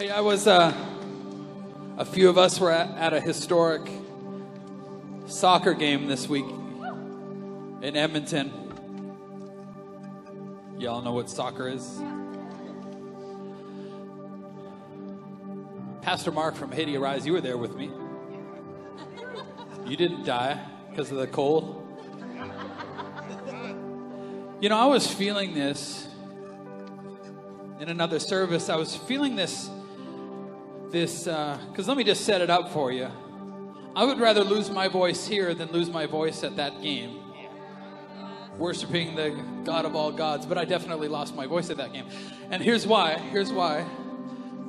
Hey, I was, uh, a few of us were at, at a historic soccer game this week in Edmonton. Y'all know what soccer is? Pastor Mark from Haiti Arise, you were there with me. You didn't die because of the cold. You know, I was feeling this in another service. I was feeling this, this, because let me just set it up for you. I would rather lose my voice here than lose my voice at that game, worshiping the God of all gods. But I definitely lost my voice at that game. And here's why. Here's why.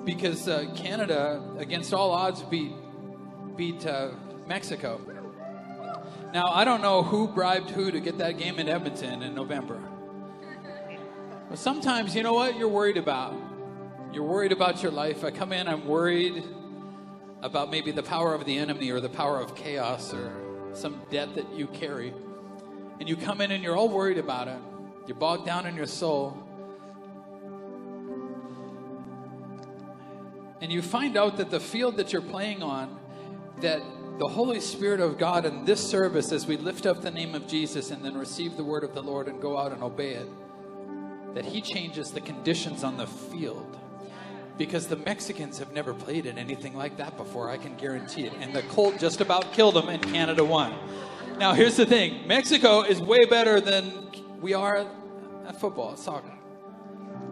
Because uh, Canada, against all odds, beat beat uh, Mexico. Now I don't know who bribed who to get that game in Edmonton in November. But sometimes, you know what you're worried about. You're worried about your life. I come in, I'm worried about maybe the power of the enemy or the power of chaos or some debt that you carry. And you come in and you're all worried about it. You're bogged down in your soul. And you find out that the field that you're playing on, that the Holy Spirit of God in this service, as we lift up the name of Jesus and then receive the word of the Lord and go out and obey it, that He changes the conditions on the field because the Mexicans have never played in anything like that before, I can guarantee it. And the Colt just about killed them, and Canada won. Now, here's the thing Mexico is way better than we are at football, soccer.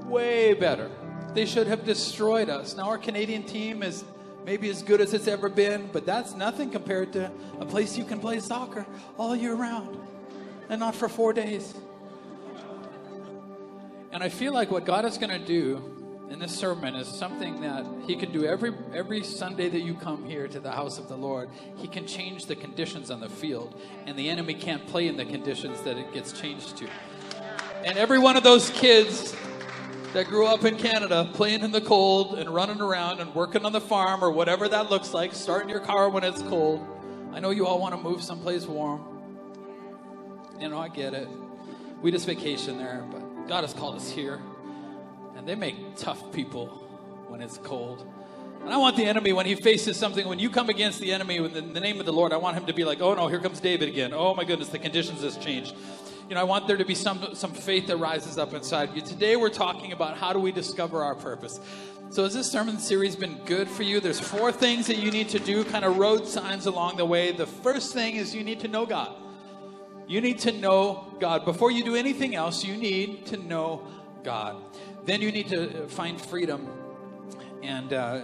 Way better. They should have destroyed us. Now, our Canadian team is maybe as good as it's ever been, but that's nothing compared to a place you can play soccer all year round and not for four days. And I feel like what God is going to do in this sermon is something that he can do every every Sunday that you come here to the house of the Lord. He can change the conditions on the field, and the enemy can't play in the conditions that it gets changed to. And every one of those kids that grew up in Canada playing in the cold and running around and working on the farm or whatever that looks like, starting your car when it's cold. I know you all want to move someplace warm. You know, I get it. We just vacation there, but God has called us here. And they make tough people when it's cold. And I want the enemy, when he faces something, when you come against the enemy in the, the name of the Lord, I want him to be like, oh no, here comes David again. Oh my goodness, the conditions has changed. You know, I want there to be some, some faith that rises up inside you. Today we're talking about how do we discover our purpose. So has this sermon series been good for you? There's four things that you need to do, kind of road signs along the way. The first thing is you need to know God. You need to know God. Before you do anything else, you need to know God. Then you need to find freedom. And uh,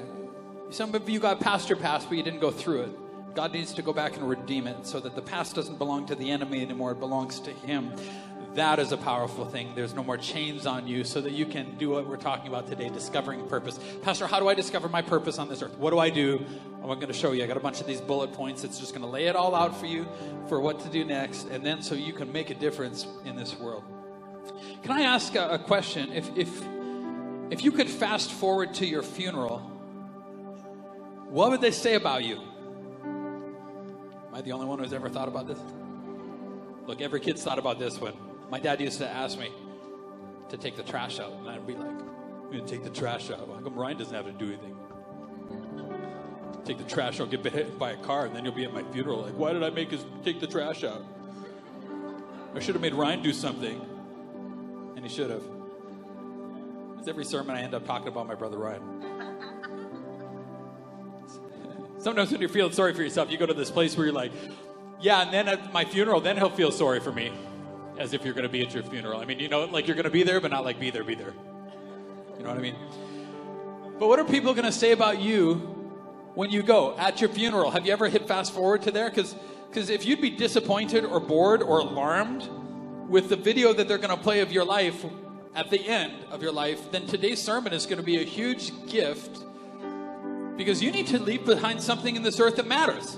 some of you got past your past, but you didn't go through it. God needs to go back and redeem it so that the past doesn't belong to the enemy anymore, it belongs to Him. That is a powerful thing. There's no more chains on you so that you can do what we're talking about today discovering purpose. Pastor, how do I discover my purpose on this earth? What do I do? I'm going to show you. I got a bunch of these bullet points. It's just going to lay it all out for you for what to do next, and then so you can make a difference in this world. Can I ask a, a question? If, if, if you could fast forward to your funeral, what would they say about you? Am I the only one who's ever thought about this? Look, every kid's thought about this one. My dad used to ask me to take the trash out, and I'd be like, I'm going to take the trash out. How come Ryan doesn't have to do anything? Take the trash out, get hit by a car, and then you'll be at my funeral. Like, why did I make us take the trash out? I should have made Ryan do something, and he should have. It's every sermon I end up talking about my brother Ryan. Sometimes when you're feeling sorry for yourself, you go to this place where you're like, yeah, and then at my funeral, then he'll feel sorry for me as if you're going to be at your funeral. I mean, you know, like you're going to be there, but not like be there, be there. You know what I mean? But what are people going to say about you when you go at your funeral? Have you ever hit fast forward to there? Because because if you'd be disappointed or bored or alarmed with the video that they're going to play of your life at the end of your life, then today's sermon is going to be a huge gift because you need to leave behind something in this earth that matters.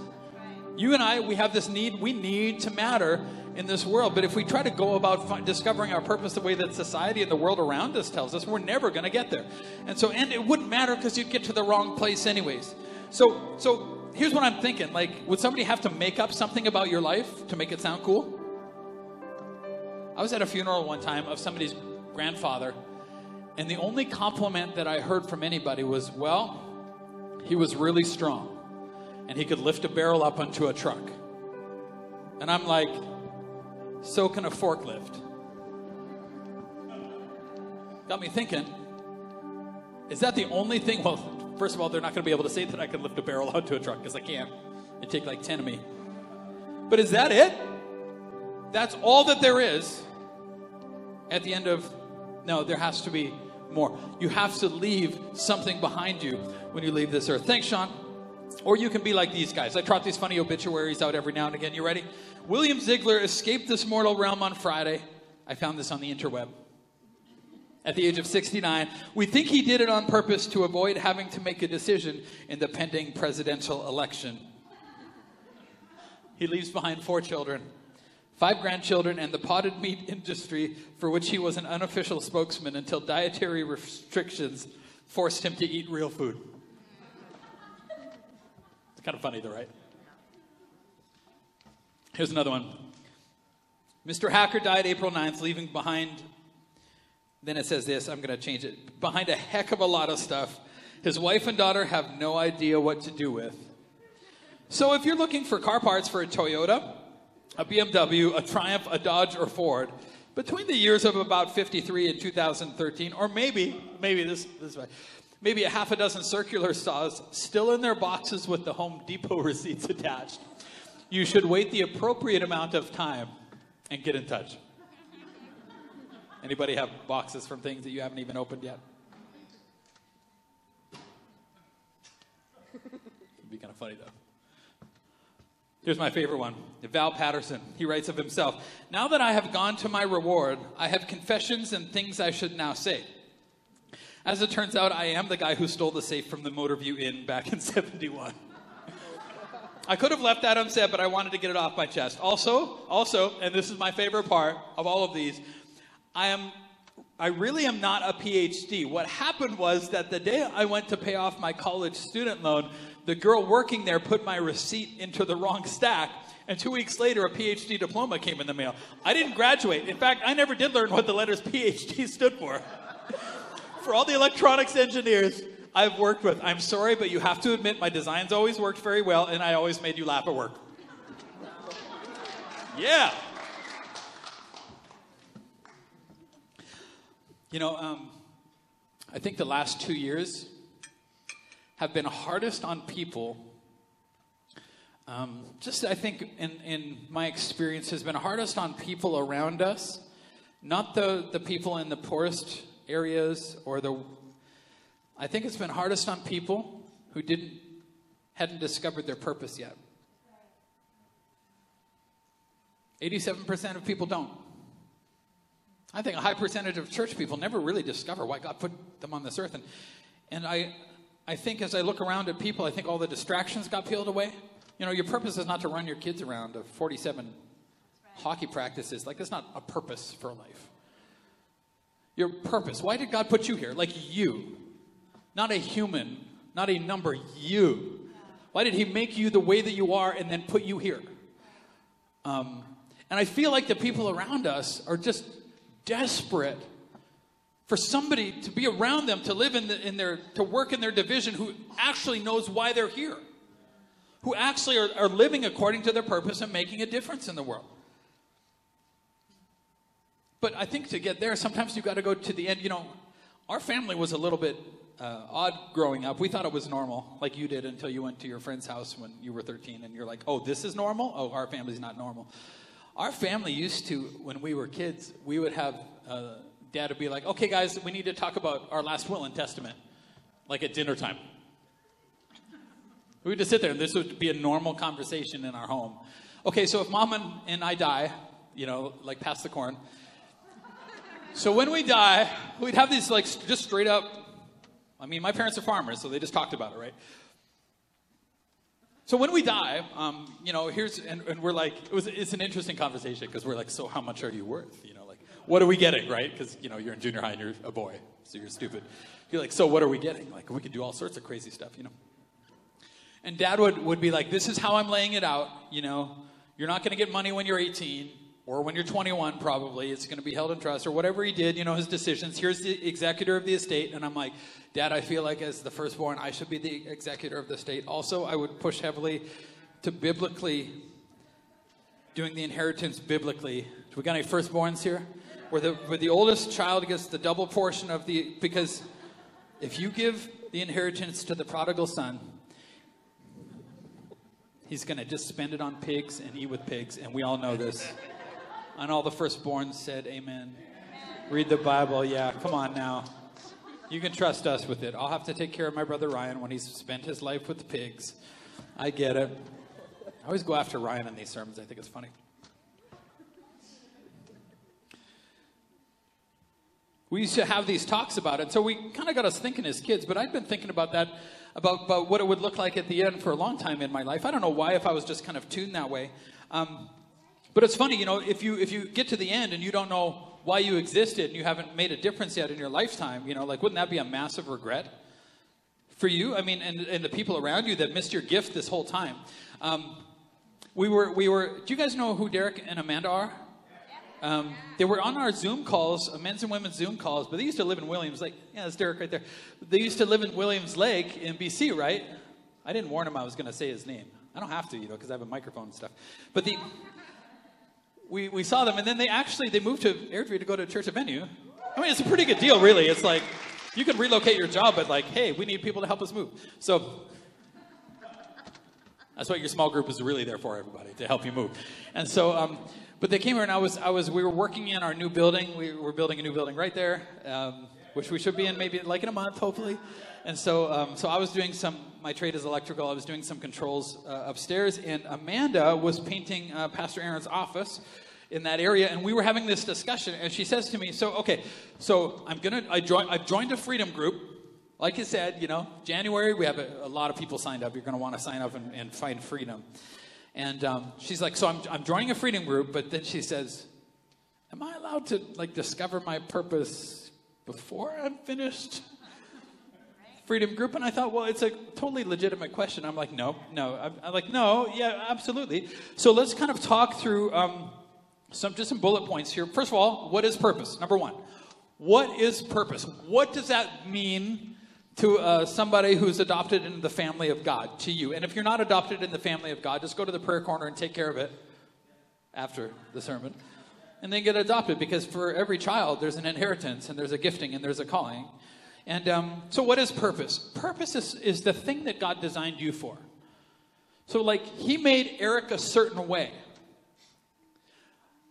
You and I, we have this need, we need to matter in this world. But if we try to go about discovering our purpose the way that society and the world around us tells us, we're never going to get there. And so, and it wouldn't matter because you'd get to the wrong place anyways. So, so here's what I'm thinking: like, would somebody have to make up something about your life to make it sound cool? I was at a funeral one time of somebody's grandfather, And the only compliment that I heard from anybody was, well, he was really strong and he could lift a barrel up onto a truck. And I'm like, so can a forklift. Got me thinking, is that the only thing? Well, first of all, they're not going to be able to say that I can lift a barrel onto a truck because I can't. It'd take like 10 of me. But is that it? That's all that there is at the end of. No, there has to be more. You have to leave something behind you when you leave this earth. Thanks, Sean. Or you can be like these guys. I trot these funny obituaries out every now and again. You ready? William Ziegler escaped this mortal realm on Friday. I found this on the interweb. At the age of 69, we think he did it on purpose to avoid having to make a decision in the pending presidential election. He leaves behind four children, five grandchildren, and the potted meat industry for which he was an unofficial spokesman until dietary restrictions forced him to eat real food. It's kind of funny, though, right? Here's another one. Mr. Hacker died April 9th, leaving behind, then it says this, I'm going to change it, behind a heck of a lot of stuff. His wife and daughter have no idea what to do with. So if you're looking for car parts for a Toyota, a BMW, a Triumph, a Dodge, or Ford, between the years of about 53 and 2013, or maybe, maybe this, this way, maybe a half a dozen circular saws still in their boxes with the Home Depot receipts attached you should wait the appropriate amount of time and get in touch. Anybody have boxes from things that you haven't even opened yet? It'd be kind of funny though. Here's my favorite one Val Patterson. He writes of himself Now that I have gone to my reward, I have confessions and things I should now say. As it turns out, I am the guy who stole the safe from the Motorview Inn back in 71. I could have left that unsaid, but I wanted to get it off my chest. Also, also, and this is my favorite part of all of these, I am I really am not a PhD. What happened was that the day I went to pay off my college student loan, the girl working there put my receipt into the wrong stack, and two weeks later, a PhD diploma came in the mail. I didn't graduate. In fact, I never did learn what the letters PhD stood for. for all the electronics engineers, I've worked with. I'm sorry, but you have to admit my designs always worked very well, and I always made you laugh at work. Yeah. You know, um, I think the last two years have been hardest on people. Um, just, I think, in, in my experience, has been hardest on people around us, not the, the people in the poorest areas or the I think it's been hardest on people who didn't hadn't discovered their purpose yet. 87% of people don't. I think a high percentage of church people never really discover why God put them on this earth. And, and I, I think as I look around at people, I think all the distractions got peeled away. You know, your purpose is not to run your kids around to 47 right. hockey practices. Like, that's not a purpose for life. Your purpose. Why did God put you here? Like, you. Not a human, not a number, you. Why did he make you the way that you are and then put you here? Um, and I feel like the people around us are just desperate for somebody to be around them, to live in, the, in their, to work in their division who actually knows why they're here, who actually are, are living according to their purpose and making a difference in the world. But I think to get there, sometimes you've got to go to the end. You know, our family was a little bit uh, odd growing up. We thought it was normal, like you did, until you went to your friend's house when you were 13, and you're like, "Oh, this is normal. Oh, our family's not normal." Our family used to, when we were kids, we would have uh, dad would be like, "Okay, guys, we need to talk about our last will and testament," like at dinner time. We would just sit there, and this would be a normal conversation in our home. Okay, so if mom and, and I die, you know, like pass the corn. So when we die, we'd have these like just straight up I mean, my parents are farmers, so they just talked about it, right? So when we die, um, you know, here's, and, and, we're like, it was, it's an interesting conversation because we're like, so how much are you worth? You know, like, what are we getting, right? Because, you know, you're in junior high and you're a boy, so you're stupid. You're like, so what are we getting? Like, we could do all sorts of crazy stuff, you know? And dad would, would be like, this is how I'm laying it out, you know? You're not going to get money when you're 18. Or when you're 21, probably, it's going to be held in trust, or whatever he did, you know, his decisions. Here's the executor of the estate. And I'm like, Dad, I feel like as the firstborn, I should be the executor of the estate. Also, I would push heavily to biblically doing the inheritance biblically. Do we got any firstborns here? Where the, where the oldest child gets the double portion of the, because if you give the inheritance to the prodigal son, he's going to just spend it on pigs and eat with pigs, and we all know this. And all the firstborns said, Amen. Read the Bible. Yeah, come on now. You can trust us with it. I'll have to take care of my brother Ryan when he's spent his life with pigs. I get it. I always go after Ryan in these sermons. I think it's funny. We used to have these talks about it, so we kind of got us thinking as kids. But I'd been thinking about that, about, about what it would look like at the end for a long time in my life. I don't know why, if I was just kind of tuned that way. Um, but it's funny, you know, if you if you get to the end and you don't know why you existed and you haven't made a difference yet in your lifetime, you know, like wouldn't that be a massive regret for you? I mean, and, and the people around you that missed your gift this whole time. Um, we were we were. Do you guys know who Derek and Amanda are? Um, they were on our Zoom calls, uh, men's and women's Zoom calls, but they used to live in Williams Lake. Yeah, that's Derek right there. They used to live in Williams Lake in BC, right? I didn't warn him I was going to say his name. I don't have to, you know, because I have a microphone and stuff. But the we, we saw them, and then they actually they moved to Airdrie to go to church at venue. I mean, it's a pretty good deal, really. It's like you can relocate your job, but like, hey, we need people to help us move. So that's what your small group is really there for, everybody, to help you move. And so, um, but they came here, and I was, I was, we were working in our new building. We were building a new building right there, um, which we should be in maybe like in a month, hopefully. And so, um, so I was doing some. My trade is electrical. I was doing some controls uh, upstairs, and Amanda was painting uh, Pastor Aaron's office in that area, and we were having this discussion. And she says to me, "So, okay, so I'm gonna. I join. I've joined a freedom group. Like you said, you know, January we have a, a lot of people signed up. You're gonna want to sign up and, and find freedom." And um, she's like, so I'm, I'm joining a freedom group, but then she says, am I allowed to like discover my purpose before I'm finished? Freedom group, and I thought, well, it's a totally legitimate question. I'm like, no, no. I'm, I'm like, no, yeah, absolutely. So let's kind of talk through um, some just some bullet points here. First of all, what is purpose? Number one, what is purpose? What does that mean to uh, somebody who's adopted into the family of God, to you. And if you're not adopted in the family of God, just go to the prayer corner and take care of it after the sermon. And then get adopted because for every child, there's an inheritance and there's a gifting and there's a calling. And um, so, what is purpose? Purpose is, is the thing that God designed you for. So, like, He made Eric a certain way.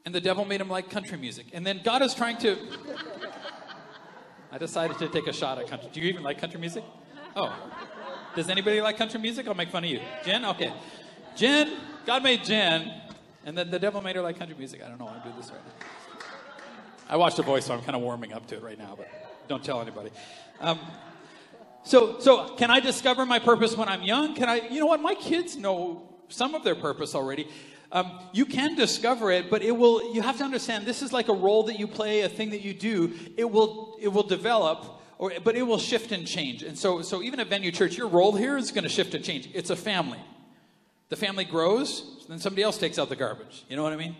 And the devil made him like country music. And then God is trying to I decided to take a shot at country. Do you even like country music? Oh. Does anybody like country music? I'll make fun of you. Jen? Okay. Jen, God made Jen, and then the devil made her like country music. I don't know why I do this right. I watched The Voice, so I'm kind of warming up to it right now, but don't tell anybody. Um, so, so can I discover my purpose when I'm young? Can I, you know what? My kids know some of their purpose already. Um, you can discover it, but it will. You have to understand this is like a role that you play, a thing that you do. It will. It will develop, or but it will shift and change. And so, so even at Venue Church, your role here is going to shift and change. It's a family. The family grows, then somebody else takes out the garbage. You know what I mean?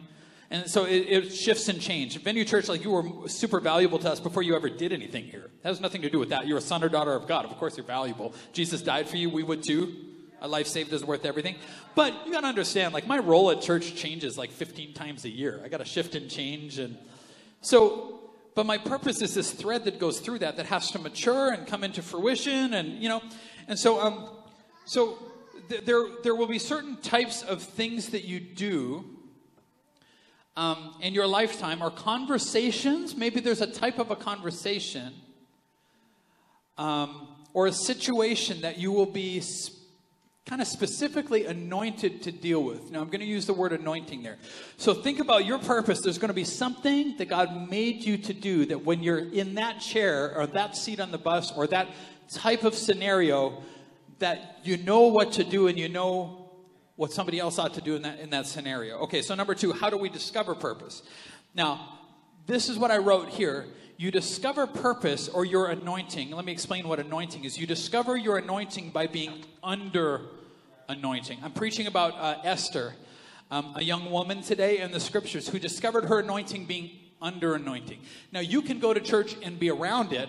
And so it, it, shifts and changes. Venue Church, like you were super valuable to us before you ever did anything here. It has nothing to do with that. You're a son or daughter of God. Of course, you're valuable. Jesus died for you. We would too. A life saved is worth everything. But you got to understand, like, my role at church changes like 15 times a year. I got to shift and change. And so, but my purpose is this thread that goes through that, that has to mature and come into fruition. And, you know, and so, um, so th- there, there will be certain types of things that you do um, in your lifetime are conversations. Maybe there's a type of a conversation um, or a situation that you will be kind of specifically anointed to deal with. Now, I'm going to use the word anointing there. So think about your purpose. There's going to be something that God made you to do that when you're in that chair or that seat on the bus or that type of scenario, that you know what to do and you know what somebody else ought to do in that, in that scenario. Okay, so number two, how do we discover purpose? Now, this is what I wrote here. You discover purpose or your anointing. Let me explain what anointing is. You discover your anointing by being under anointing. I'm preaching about uh, Esther. um, a young woman today in the scriptures who discovered her anointing being under anointing. Now, you can go to church and be around it,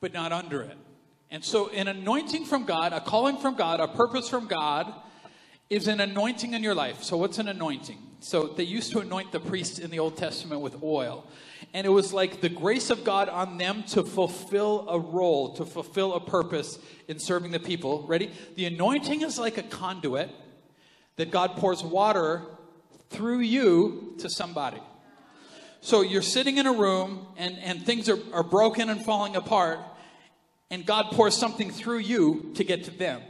but not under it. And so, an anointing from God, a calling from God, a purpose from God is an anointing in your life. So, what's an anointing? So, they used to anoint the priests in the Old Testament with oil. And it was like the grace of God on them to fulfill a role, to fulfill a purpose in serving the people. Ready? The anointing is like a conduit that God pours water through you to somebody. So you're sitting in a room and, and things are, are broken and falling apart, and God pours something through you to get to them.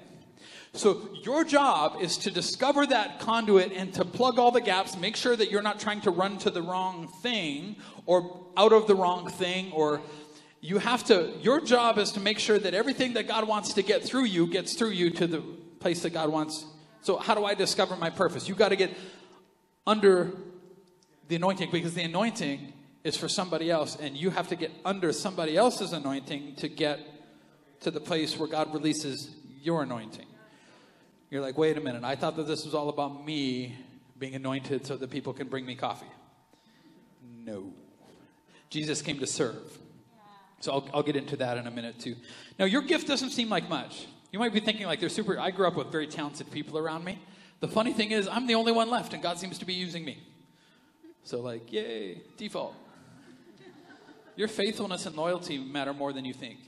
So your job is to discover that conduit and to plug all the gaps, make sure that you're not trying to run to the wrong thing or out of the wrong thing or you have to your job is to make sure that everything that God wants to get through you gets through you to the place that God wants. So how do I discover my purpose? You got to get under the anointing because the anointing is for somebody else and you have to get under somebody else's anointing to get to the place where God releases your anointing. You're like, wait a minute, I thought that this was all about me being anointed so that people can bring me coffee. No. Jesus came to serve. So I'll, I'll get into that in a minute too. Now, your gift doesn't seem like much. You might be thinking, like, they're super. I grew up with very talented people around me. The funny thing is, I'm the only one left, and God seems to be using me. So, like, yay, default. Your faithfulness and loyalty matter more than you think.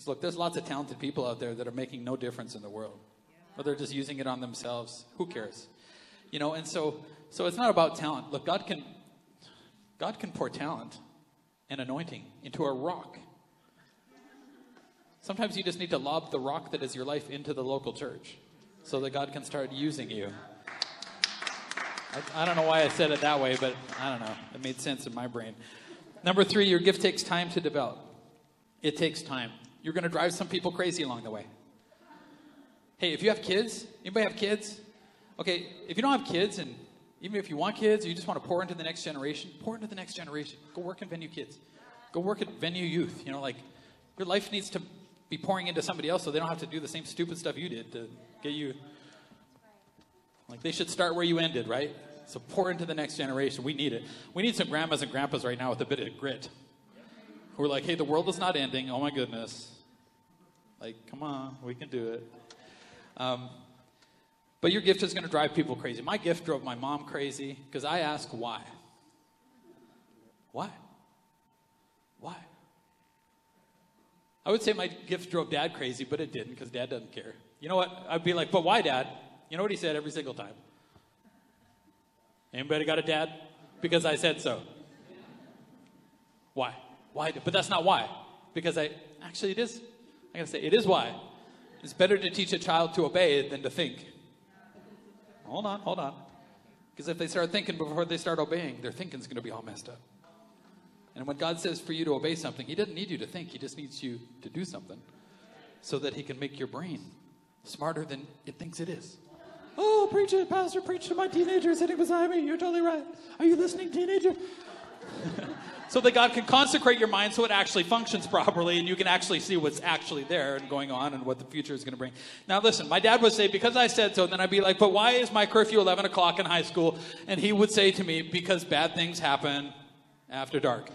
Because look, there's lots of talented people out there that are making no difference in the world. Or they're just using it on themselves. Who cares? You know, and so so it's not about talent. Look, God can God can pour talent and anointing into a rock. Sometimes you just need to lob the rock that is your life into the local church so that God can start using you. I, I, don't know why I said it that way, but I don't know. It made sense in my brain. Number three, your gift takes time to develop. It takes time. You're going to drive some people crazy along the way. Hey, if you have kids, anybody have kids? Okay, if you don't have kids, and even if you want kids, or you just want to pour into the next generation, pour into the next generation. Go work in Venue Kids. Go work at Venue Youth. You know, like your life needs to be pouring into somebody else so they don't have to do the same stupid stuff you did to get you. Like they should start where you ended, right? So pour into the next generation. We need it. We need some grandmas and grandpas right now with a bit of grit who are like, hey, the world is not ending. Oh my goodness. Like, come on, we can do it. Um, but your gift is going to drive people crazy. My gift drove my mom crazy because I ask why. Why? Why? I would say my gift drove dad crazy, but it didn't because dad doesn't care. You know what? I'd be like, but why, dad? You know what he said every single time? Anybody got a dad? Because I said so. Why? Why? But that's not why. Because I, actually, it is. I gotta say, it is why. It's better to teach a child to obey than to think. Hold on, hold on. Because if they start thinking before they start obeying, their thinking's gonna be all messed up. And when God says for you to obey something, He doesn't need you to think, He just needs you to do something so that He can make your brain smarter than it thinks it is. Oh, preach it, Pastor, preach to my teenager sitting beside me. You're totally right. Are you listening, teenager? so that God can consecrate your mind so it actually functions properly and you can actually see what's actually there and going on and what the future is going to bring. Now, listen, my dad would say, because I said so, and then I'd be like, but why is my curfew 11 o'clock in high school? And he would say to me, because bad things happen after dark.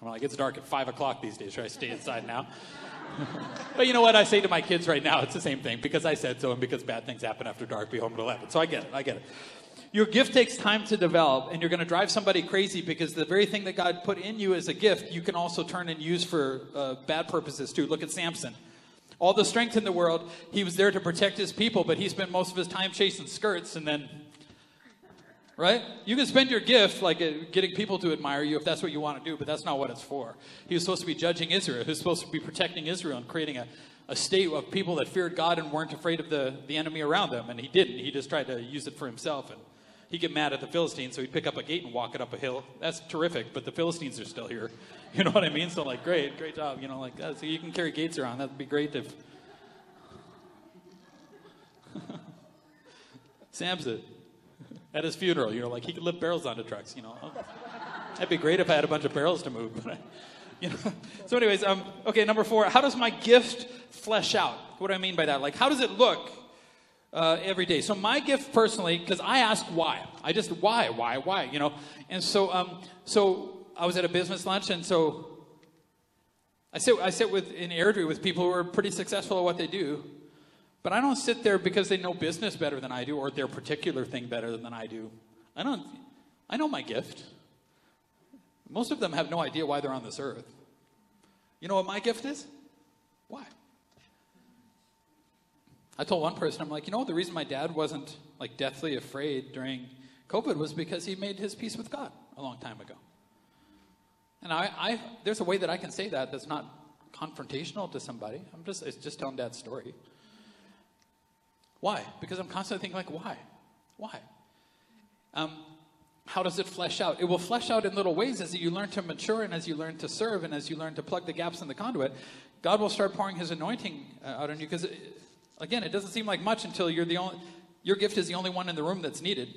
I'm like, it's dark at 5 o'clock these days. Should I stay inside now? but you know what? I say to my kids right now, it's the same thing. Because I said so and because bad things happen after dark, be home at 11. So I get it. I get it. Your gift takes time to develop, and you're going to drive somebody crazy because the very thing that God put in you as a gift, you can also turn and use for uh, bad purposes too. Look at Samson. All the strength in the world, he was there to protect his people, but he spent most of his time chasing skirts and then right? You can spend your gift like uh, getting people to admire you if that's what you want to do, but that's not what it's for. He was supposed to be judging Israel. He was supposed to be protecting Israel and creating a, a state of people that feared God and weren't afraid of the, the enemy around them. And he didn't. He just tried to use it for himself. And he'd get mad at the Philistines, so he'd pick up a gate and walk it up a hill. That's terrific, but the Philistines are still here. You know what I mean? So, like, great, great job. You know, like, that. so you can carry gates around. That'd be great if. Samson, at his funeral, you know, like he could lift barrels onto trucks, you know. That'd be great if I had a bunch of barrels to move, but I, You know? so, anyways, um, okay, number four. How does my gift flesh out? What do I mean by that? Like, how does it look uh, every day? So, my gift personally, because I ask why. I just why, why, why, you know. And so, um, so I was at a business lunch, and so I sit, I sit with in Airdrie with people who are pretty successful at what they do, but I don't sit there because they know business better than I do or their particular thing better than I do. I don't. I know my gift. Most of them have no idea why they're on this earth. You know what my gift is? Why? I told one person, I'm like, you know, the reason my dad wasn't like deathly afraid during COVID was because he made his peace with God a long time ago. And I, I there's a way that I can say that that's not confrontational to somebody. I'm just, it's just telling dad's story. Why? Because I'm constantly thinking, like, why? Why? Um, how does it flesh out? It will flesh out in little ways as you learn to mature and as you learn to serve and as you learn to plug the gaps in the conduit. God will start pouring His anointing uh, out on you because, again, it doesn't seem like much until you're the only, your gift is the only one in the room that's needed.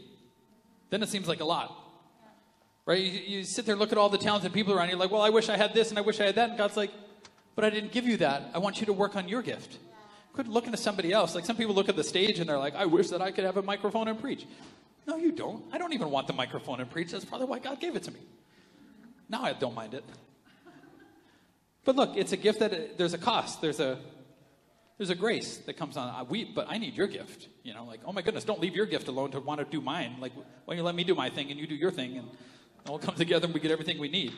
Then it seems like a lot. Right? You, you sit there look at all the talented people around you, like, well, I wish I had this and I wish I had that. And God's like, but I didn't give you that. I want you to work on your gift. Quit looking to somebody else. Like some people look at the stage and they're like, I wish that I could have a microphone and preach. No, you don't. I don't even want the microphone and preach. That's probably why God gave it to me. Now I don't mind it. But look, it's a gift that it, there's a cost. There's a there's a grace that comes on. We, but I need your gift. You know, like, oh my goodness, don't leave your gift alone to want to do mine. Like, why don't you let me do my thing and you do your thing, and we'll come together and we get everything we need.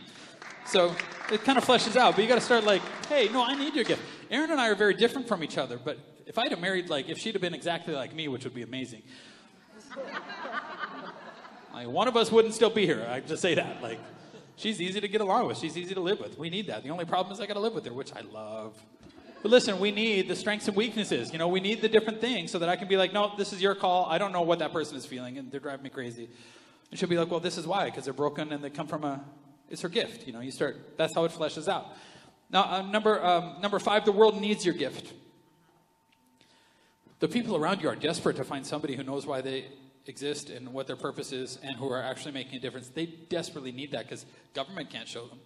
So it kind of fleshes out. But you got to start like, hey, no, I need your gift. Erin and I are very different from each other. But if I'd have married, like, if she'd have been exactly like me, which would be amazing, like, one of us wouldn't still be here. I just say that. Like, she's easy to get along with. She's easy to live with. We need that. The only problem is I got to live with her, which I love. But listen, we need the strengths and weaknesses. You know, we need the different things so that I can be like, no, this is your call. I don't know what that person is feeling, and they're driving me crazy. And she'll be like, well, this is why, because they're broken and they come from a. It's her gift. You know, you start. That's how it fleshes out. Now, uh, number um, number five, the world needs your gift. The people around you are desperate to find somebody who knows why they exist and what their purpose is and who are actually making a difference. They desperately need that because government can't show them.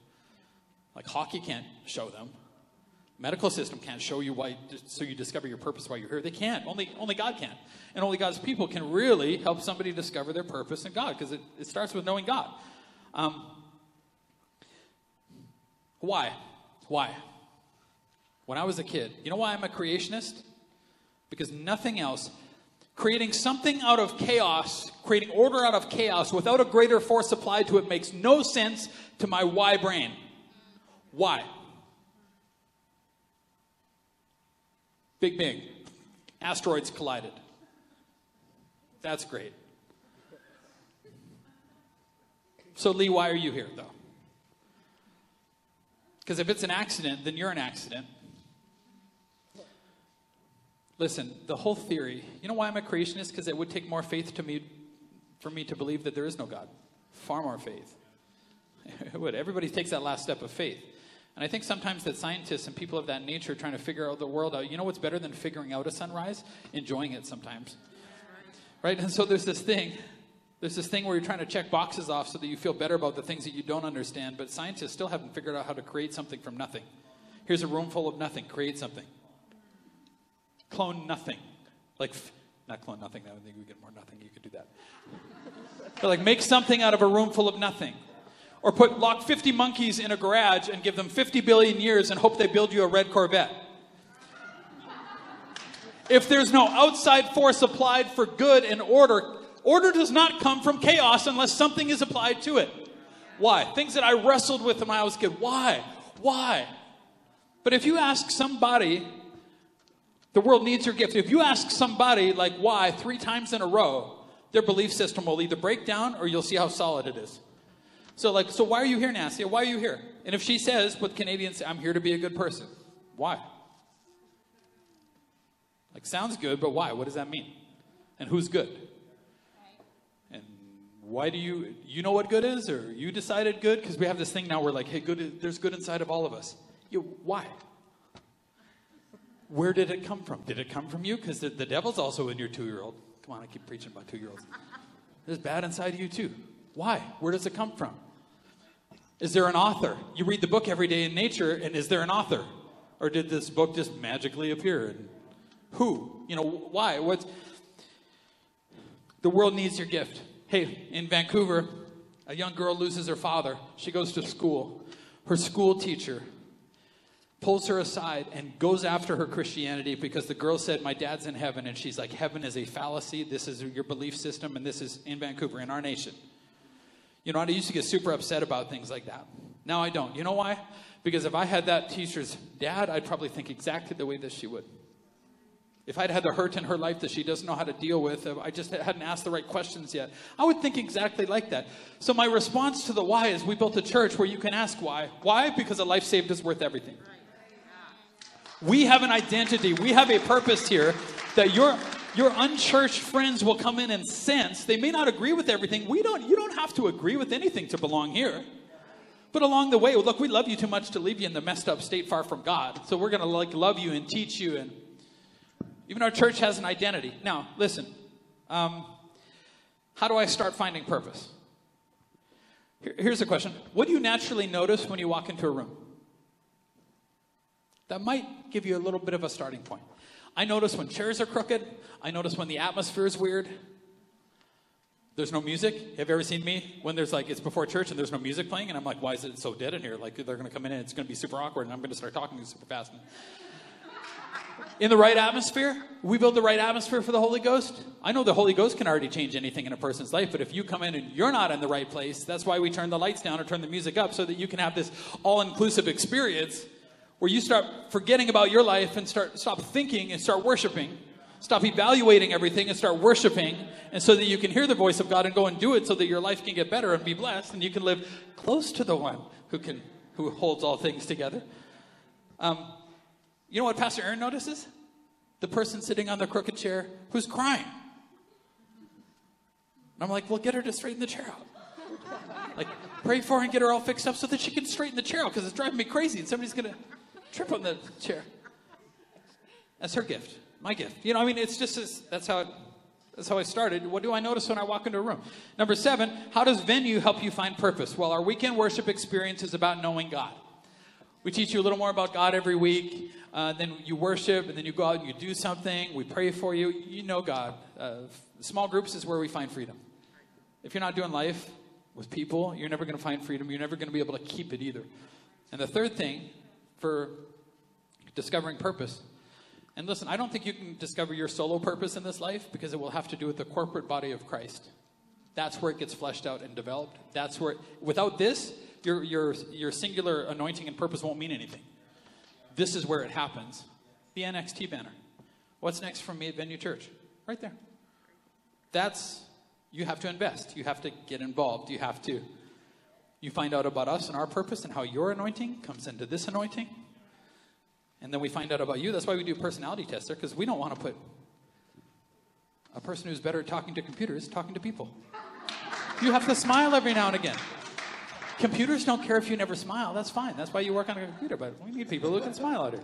Like hockey can't show them. Medical system can't show you why, so you discover your purpose why you're here. They can't. Only, only God can. And only God's people can really help somebody discover their purpose in God because it, it starts with knowing God. Um, why? Why? When I was a kid, you know why I'm a creationist? Because nothing else creating something out of chaos, creating order out of chaos without a greater force applied to it makes no sense to my why brain. Why? Big Bang. Asteroids collided. That's great. So, Lee, why are you here, though? Because if it's an accident, then you're an accident. Listen, the whole theory, you know why I'm a creationist? Because it would take more faith to me for me to believe that there is no God. Far more faith. It would. Everybody takes that last step of faith. And I think sometimes that scientists and people of that nature trying to figure out the world out, you know what's better than figuring out a sunrise? Enjoying it sometimes. Right? And so there's this thing. There's this thing where you're trying to check boxes off so that you feel better about the things that you don't understand, but scientists still haven't figured out how to create something from nothing. Here's a room full of nothing, create something clone nothing. Like, not clone nothing, I don't think we get more nothing. You could do that. but like, make something out of a room full of nothing. Or put, lock 50 monkeys in a garage and give them 50 billion years and hope they build you a red Corvette. If there's no outside force applied for good and order, order does not come from chaos unless something is applied to it. Why? Things that I wrestled with when I was a kid. Why? Why? But if you ask somebody the world needs your gift. If you ask somebody, like, why, three times in a row, their belief system will either break down or you'll see how solid it is. So, like, so why are you here, Nastia? Why are you here? And if she says, what Canadians say, I'm here to be a good person. Why? Like, sounds good, but why? What does that mean? And who's good? And why do you, you know what good is? Or you decided good? Because we have this thing now where, like, hey, good, there's good inside of all of us. You, why? Where did it come from? Did it come from you? Because the, the devil's also in your two year old. Come on, I keep preaching about two year olds. There's bad inside of you too. Why? Where does it come from? Is there an author? You read the book every day in nature, and is there an author? Or did this book just magically appear? And who? You know, why? What's the world needs your gift. Hey, in Vancouver, a young girl loses her father. She goes to school. Her school teacher pulls her aside and goes after her Christianity because the girl said, My dad's in heaven. And she's like, Heaven is a fallacy. This is your belief system, and this is in Vancouver, in our nation. You know, I used to get super upset about things like that. Now I don't. You know why? Because if I had that teacher's dad, I'd probably think exactly the way that she would. If I'd had the hurt in her life that she doesn't know how to deal with, I just hadn't asked the right questions yet, I would think exactly like that. So my response to the why is we built a church where you can ask why. Why? Because a life saved is worth everything. We have an identity. We have a purpose here that your your unchurched friends will come in and sense. They may not agree with everything. We don't you don't have to agree with anything to belong here. But along the way, look, we love you too much to leave you in the messed up state far from God. So we're going to like love you and teach you and even our church has an identity. Now, listen. Um, how do I start finding purpose? Here, here's a question. What do you naturally notice when you walk into a room? That might give you a little bit of a starting point. I notice when chairs are crooked. I notice when the atmosphere is weird. There's no music. Have you ever seen me when there's like it's before church and there's no music playing and I'm like, why is it so dead in here? Like they're going to come in and it's going to be super awkward and I'm going to start talking super fast. In the right atmosphere, we build the right atmosphere for the Holy Ghost. I know the Holy Ghost can already change anything in a person's life, but if you come in and you're not in the right place, that's why we turn the lights down or turn the music up so that you can have this all-inclusive experience where you start forgetting about your life and start stop thinking and start worshiping. Stop evaluating everything and start worshiping, and so that you can hear the voice of God and go and do it so that your life can get better and be blessed and you can live close to the one who can who holds all things together. Um, you know what Pastor Aaron notices? The person sitting on the crooked chair who's crying. And I'm like, well, get her to straighten the chair out. Like, pray for her and get her all fixed up so that she can straighten the chair out because it's driving me crazy and somebody's to trip on the chair. That's her gift, my gift. You know, I mean, it's just that's how it, that's how I started. What do I notice when I walk into a room? Number seven, how does venue help you find purpose? Well, our weekend worship experience is about knowing God. We teach you a little more about God every week. Uh, then you worship, and then you go out and you do something. We pray for you. You know God. Uh, small groups is where we find freedom. If you're not doing life with people, you're never going to find freedom. You're never going to be able to keep it either. And the third thing for discovering purpose, and listen, I don't think you can discover your solo purpose in this life because it will have to do with the corporate body of Christ. That's where it gets fleshed out and developed. That's where, without this, your, your, your singular anointing and purpose won't mean anything. This is where it happens. The NXT banner. What's next from me at Venue Church? Right there. That's, you have to invest. You have to get involved. You have to, you find out about us and our purpose and how your anointing comes into this anointing. And then we find out about you. That's why we do personality tests there, because we don't want to put a person who's better at talking to computers talking to people. You have to smile every now and again. Computers don't care if you never smile. That's fine. That's why you work on a computer. But we need people who can smile at it.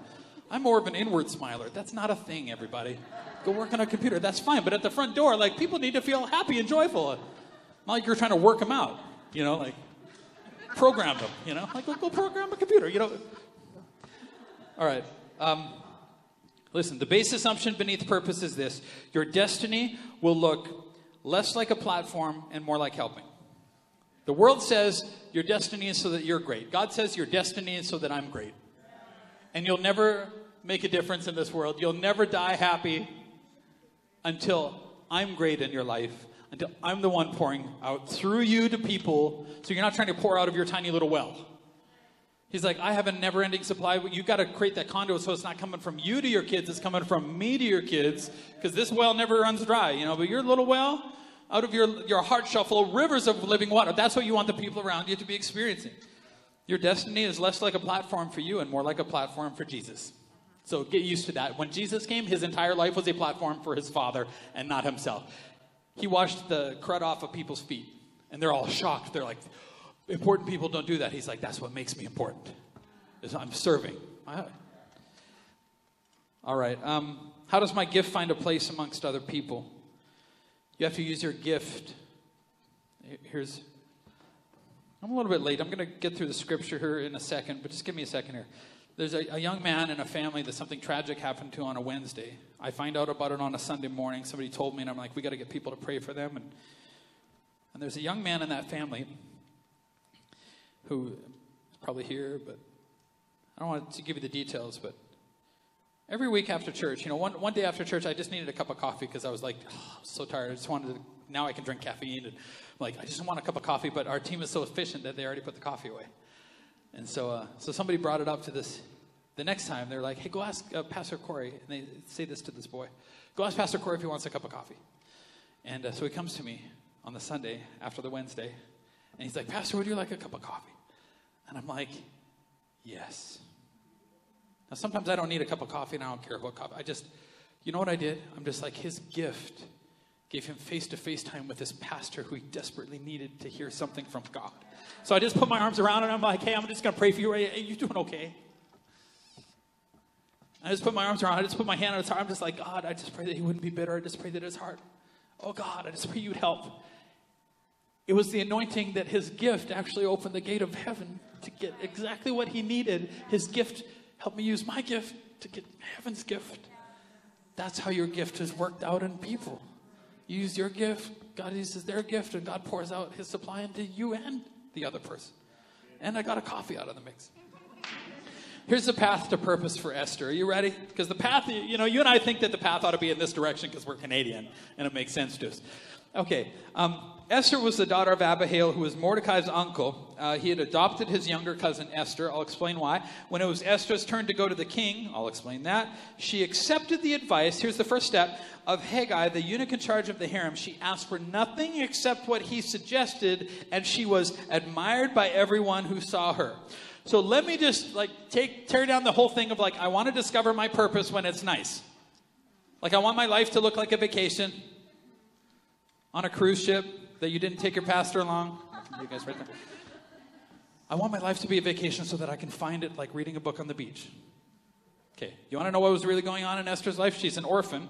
I'm more of an inward smiler. That's not a thing, everybody. Go work on a computer. That's fine. But at the front door, like people need to feel happy and joyful. Not like you're trying to work them out. You know, like program them. You know, like go, go program a computer. You know. All right. Um, listen. The base assumption beneath purpose is this: your destiny will look less like a platform and more like helping. The world says your destiny is so that you're great. God says your destiny is so that I'm great. And you'll never make a difference in this world. You'll never die happy until I'm great in your life, I'm the one pouring out through you to people. So you're not trying to pour out of your tiny little well. He's like, I have a never ending supply. You've got to create that conduit so it's not coming from you to your kids, it's coming from me to your kids, because this well never runs dry, you know. But your little well, out of your, your heart shall flow rivers of living water. That's what you want the people around you to be experiencing. Your destiny is less like a platform for you and more like a platform for Jesus. So get used to that. When Jesus came, his entire life was a platform for his Father and not himself. He washed the crud off of people's feet, and they're all shocked. They're like, important people don't do that. He's like, that's what makes me important. Is I'm serving. All right. Um, how does my gift find a place amongst other people? You have to use your gift. Here's, I'm a little bit late. I'm going to get through the scripture here in a second, but just give me a second here. There's a, a young man in a family that something tragic happened to on a Wednesday. I find out about it on a Sunday morning. Somebody told me, and I'm like, we got to get people to pray for them. And, and there's a young man in that family who is probably here, but I don't want to give you the details, but every week after church, you know, one, one day after church, I just needed a cup of coffee because I was like, oh, so tired. I just wanted to, now I can drink caffeine. And I'm like, I just want a cup of coffee, but our team is so efficient that they already put the coffee away. And so, uh, so somebody brought it up to this. The next time, they're like, hey, go ask uh, Pastor Corey. And they say this to this boy Go ask Pastor Corey if he wants a cup of coffee. And uh, so he comes to me on the Sunday after the Wednesday. And he's like, Pastor, would you like a cup of coffee? And I'm like, yes. Now, sometimes I don't need a cup of coffee and I don't care about coffee. I just, you know what I did? I'm just like, his gift gave him face to face time with his pastor who he desperately needed to hear something from God. So I just put my arms around him and I'm like, hey, I'm just going to pray for you. Hey, you doing okay? I just put my arms around. I just put my hand on his heart. I'm just like, God, I just pray that he wouldn't be bitter. I just pray that his heart, oh God, I just pray you'd help. It was the anointing that his gift actually opened the gate of heaven to get exactly what he needed. His gift helped me use my gift to get heaven's gift. That's how your gift has worked out in people. You use your gift, God uses their gift, and God pours out his supply into you and the other person. And I got a coffee out of the mix. Here's the path to purpose for Esther. Are you ready? Because the path, you know, you and I think that the path ought to be in this direction because we're Canadian and it makes sense to us. Okay. Um, Esther was the daughter of Abihail, who was Mordecai's uncle. Uh, he had adopted his younger cousin Esther. I'll explain why. When it was Esther's turn to go to the king, I'll explain that. She accepted the advice. Here's the first step of Hegai, the eunuch in charge of the harem. She asked for nothing except what he suggested, and she was admired by everyone who saw her. So let me just like take tear down the whole thing of like I want to discover my purpose when it's nice. Like I want my life to look like a vacation on a cruise ship that you didn't take your pastor along. You guys right there. I want my life to be a vacation so that I can find it like reading a book on the beach. Okay, you want to know what was really going on in Esther's life? She's an orphan.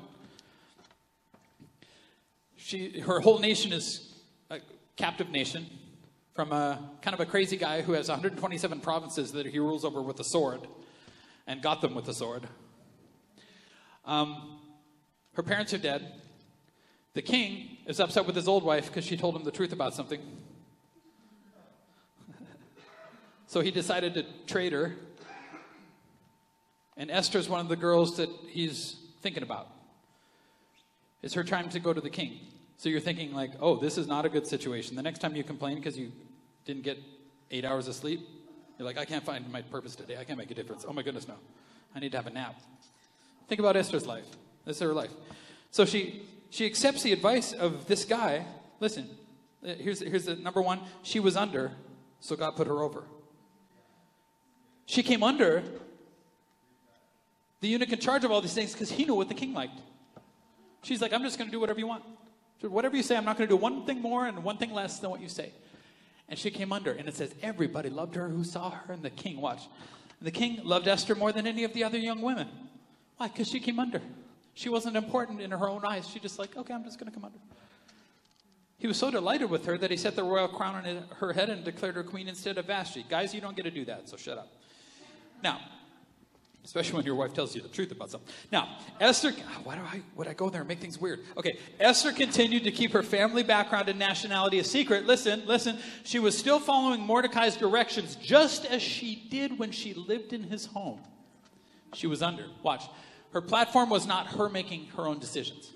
She, her whole nation is a captive nation from a kind of a crazy guy who has 127 provinces that he rules over with a sword and got them with a sword. Um, her parents are dead. The king is upset with his old wife because she told him the truth about something. so he decided to trade her. And Esther's one of the girls that he's thinking about. It's her time to go to the king. So you're thinking, like, oh, this is not a good situation. The next time you complain because you didn't get eight hours of sleep, you're like, I can't find my purpose today. I can't make a difference. Oh my goodness, no. I need to have a nap. Think about Esther's life. This is her life. So she she accepts the advice of this guy. Listen, uh, here's, here's the number one. She was under, so God put her over. She came under the eunuch in charge of all these things because he knew what the king liked. She's like, I'm just going to do whatever you want. Whatever you say, I'm not going to do one thing more and one thing less than what you say. And she came under, and it says everybody loved her who saw her, and the king, watch. And the king loved Esther more than any of the other young women. Why? Because she came under. She wasn't important in her own eyes. She just like, okay, I'm just going to come under. He was so delighted with her that he set the royal crown on her head and declared her queen instead of Vashti. Guys, you don't get to do that, so shut up. Now, especially when your wife tells you the truth about something. Now, Esther, why do I would I go there and make things weird? Okay, Esther continued to keep her family background and nationality a secret. Listen, listen, she was still following Mordecai's directions just as she did when she lived in his home. She was under. Watch. Her platform was not her making her own decisions.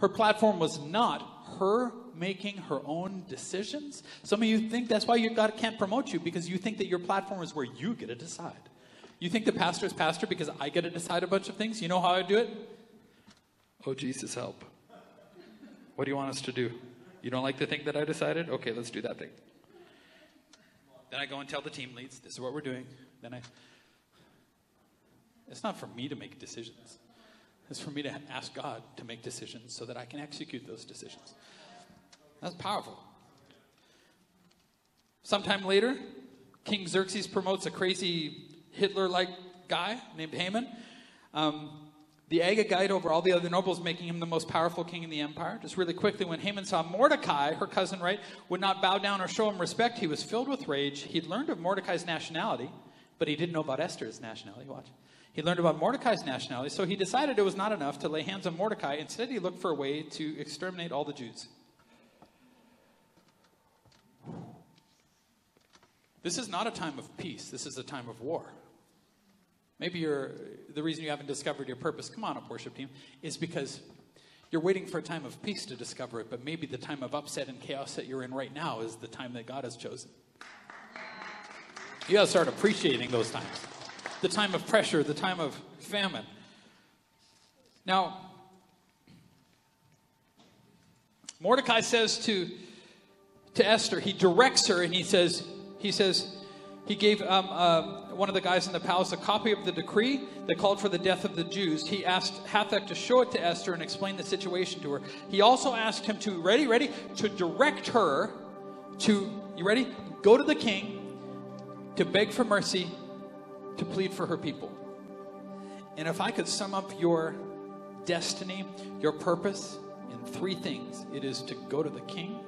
Her platform was not her making her own decisions. Some of you think that's why you God can't promote you because you think that your platform is where you get to decide. You think the pastor is pastor because I get to decide a bunch of things. You know how I do it? Oh, Jesus, help. What do you want us to do? You don't like the thing that I decided? Okay, let's do that thing. Then I go and tell the team leads, this is what we're doing. Then I it's not for me to make decisions. It's for me to ask God to make decisions so that I can execute those decisions. That's powerful. Sometime later, King Xerxes promotes a crazy Hitler like guy named Haman. Um, the Agagite over all the other nobles, making him the most powerful king in the empire. Just really quickly, when Haman saw Mordecai, her cousin, right, would not bow down or show him respect, he was filled with rage. He'd learned of Mordecai's nationality, but he didn't know about Esther's nationality. Watch. He learned about Mordecai's nationality, so he decided it was not enough to lay hands on Mordecai. Instead, he looked for a way to exterminate all the Jews. This is not a time of peace, this is a time of war. Maybe you're, the reason you haven't discovered your purpose, come on up, worship team, is because you're waiting for a time of peace to discover it, but maybe the time of upset and chaos that you're in right now is the time that God has chosen. You gotta start appreciating those times. The time of pressure, the time of famine. Now, Mordecai says to, to Esther, he directs her and he says, he says, he gave um, uh, one of the guys in the palace a copy of the decree that called for the death of the Jews. He asked Hathach to show it to Esther and explain the situation to her. He also asked him to, ready, ready, to direct her to, you ready? Go to the king to beg for mercy, to plead for her people. And if I could sum up your destiny, your purpose, in three things it is to go to the king.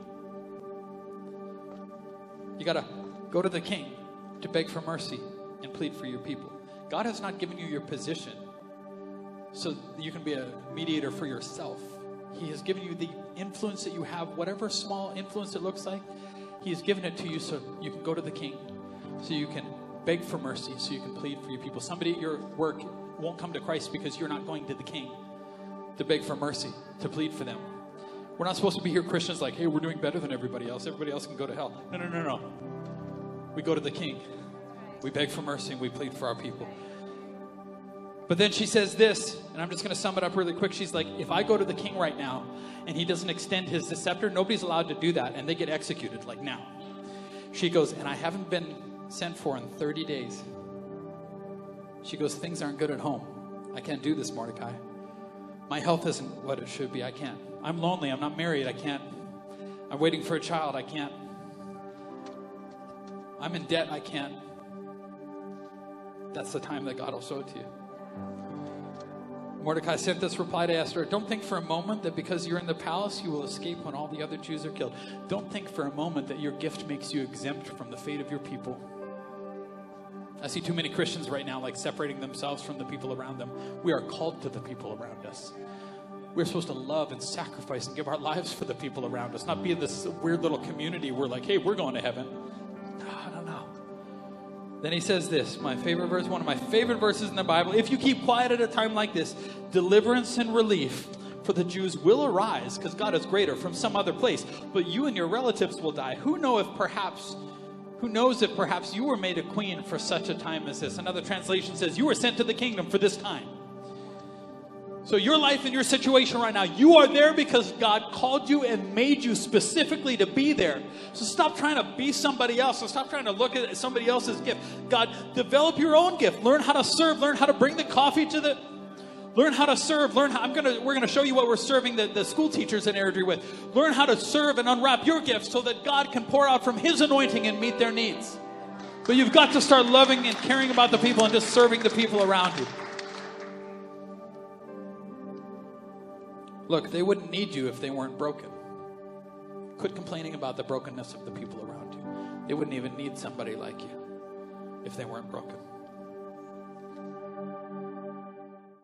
You got to go to the king to beg for mercy and plead for your people. God has not given you your position so you can be a mediator for yourself. He has given you the influence that you have, whatever small influence it looks like. He has given it to you so you can go to the king, so you can beg for mercy, so you can plead for your people. Somebody at your work won't come to Christ because you're not going to the king to beg for mercy, to plead for them. We're not supposed to be here Christians like, hey, we're doing better than everybody else. Everybody else can go to hell. No, no, no, no. We go to the king. We beg for mercy and we plead for our people. But then she says this, and I'm just going to sum it up really quick. She's like, if I go to the king right now and he doesn't extend his scepter, nobody's allowed to do that, and they get executed like now. She goes, and I haven't been sent for in 30 days. She goes, things aren't good at home. I can't do this, Mordecai. My health isn't what it should be. I can't. I'm lonely. I'm not married. I can't. I'm waiting for a child. I can't. I'm in debt. I can't. That's the time that God will show it to you. Mordecai sent this reply to Esther Don't think for a moment that because you're in the palace, you will escape when all the other Jews are killed. Don't think for a moment that your gift makes you exempt from the fate of your people. I see too many Christians right now like separating themselves from the people around them. We are called to the people around us. We're supposed to love and sacrifice and give our lives for the people around us, not be in this weird little community where, like, hey, we're going to heaven. Then he says this, my favorite verse, one of my favorite verses in the Bible. If you keep quiet at a time like this, deliverance and relief for the Jews will arise, because God is greater, from some other place. But you and your relatives will die. Who know if perhaps who knows if perhaps you were made a queen for such a time as this? Another translation says, You were sent to the kingdom for this time. So, your life and your situation right now, you are there because God called you and made you specifically to be there. So, stop trying to be somebody else. So, stop trying to look at somebody else's gift. God, develop your own gift. Learn how to serve. Learn how to bring the coffee to the. Learn how to serve. Learn how, I'm gonna, we're to show you what we're serving the, the school teachers in Airdrie with. Learn how to serve and unwrap your gifts so that God can pour out from His anointing and meet their needs. But you've got to start loving and caring about the people and just serving the people around you. Look, they wouldn't need you if they weren't broken. Quit complaining about the brokenness of the people around you. They wouldn't even need somebody like you if they weren't broken.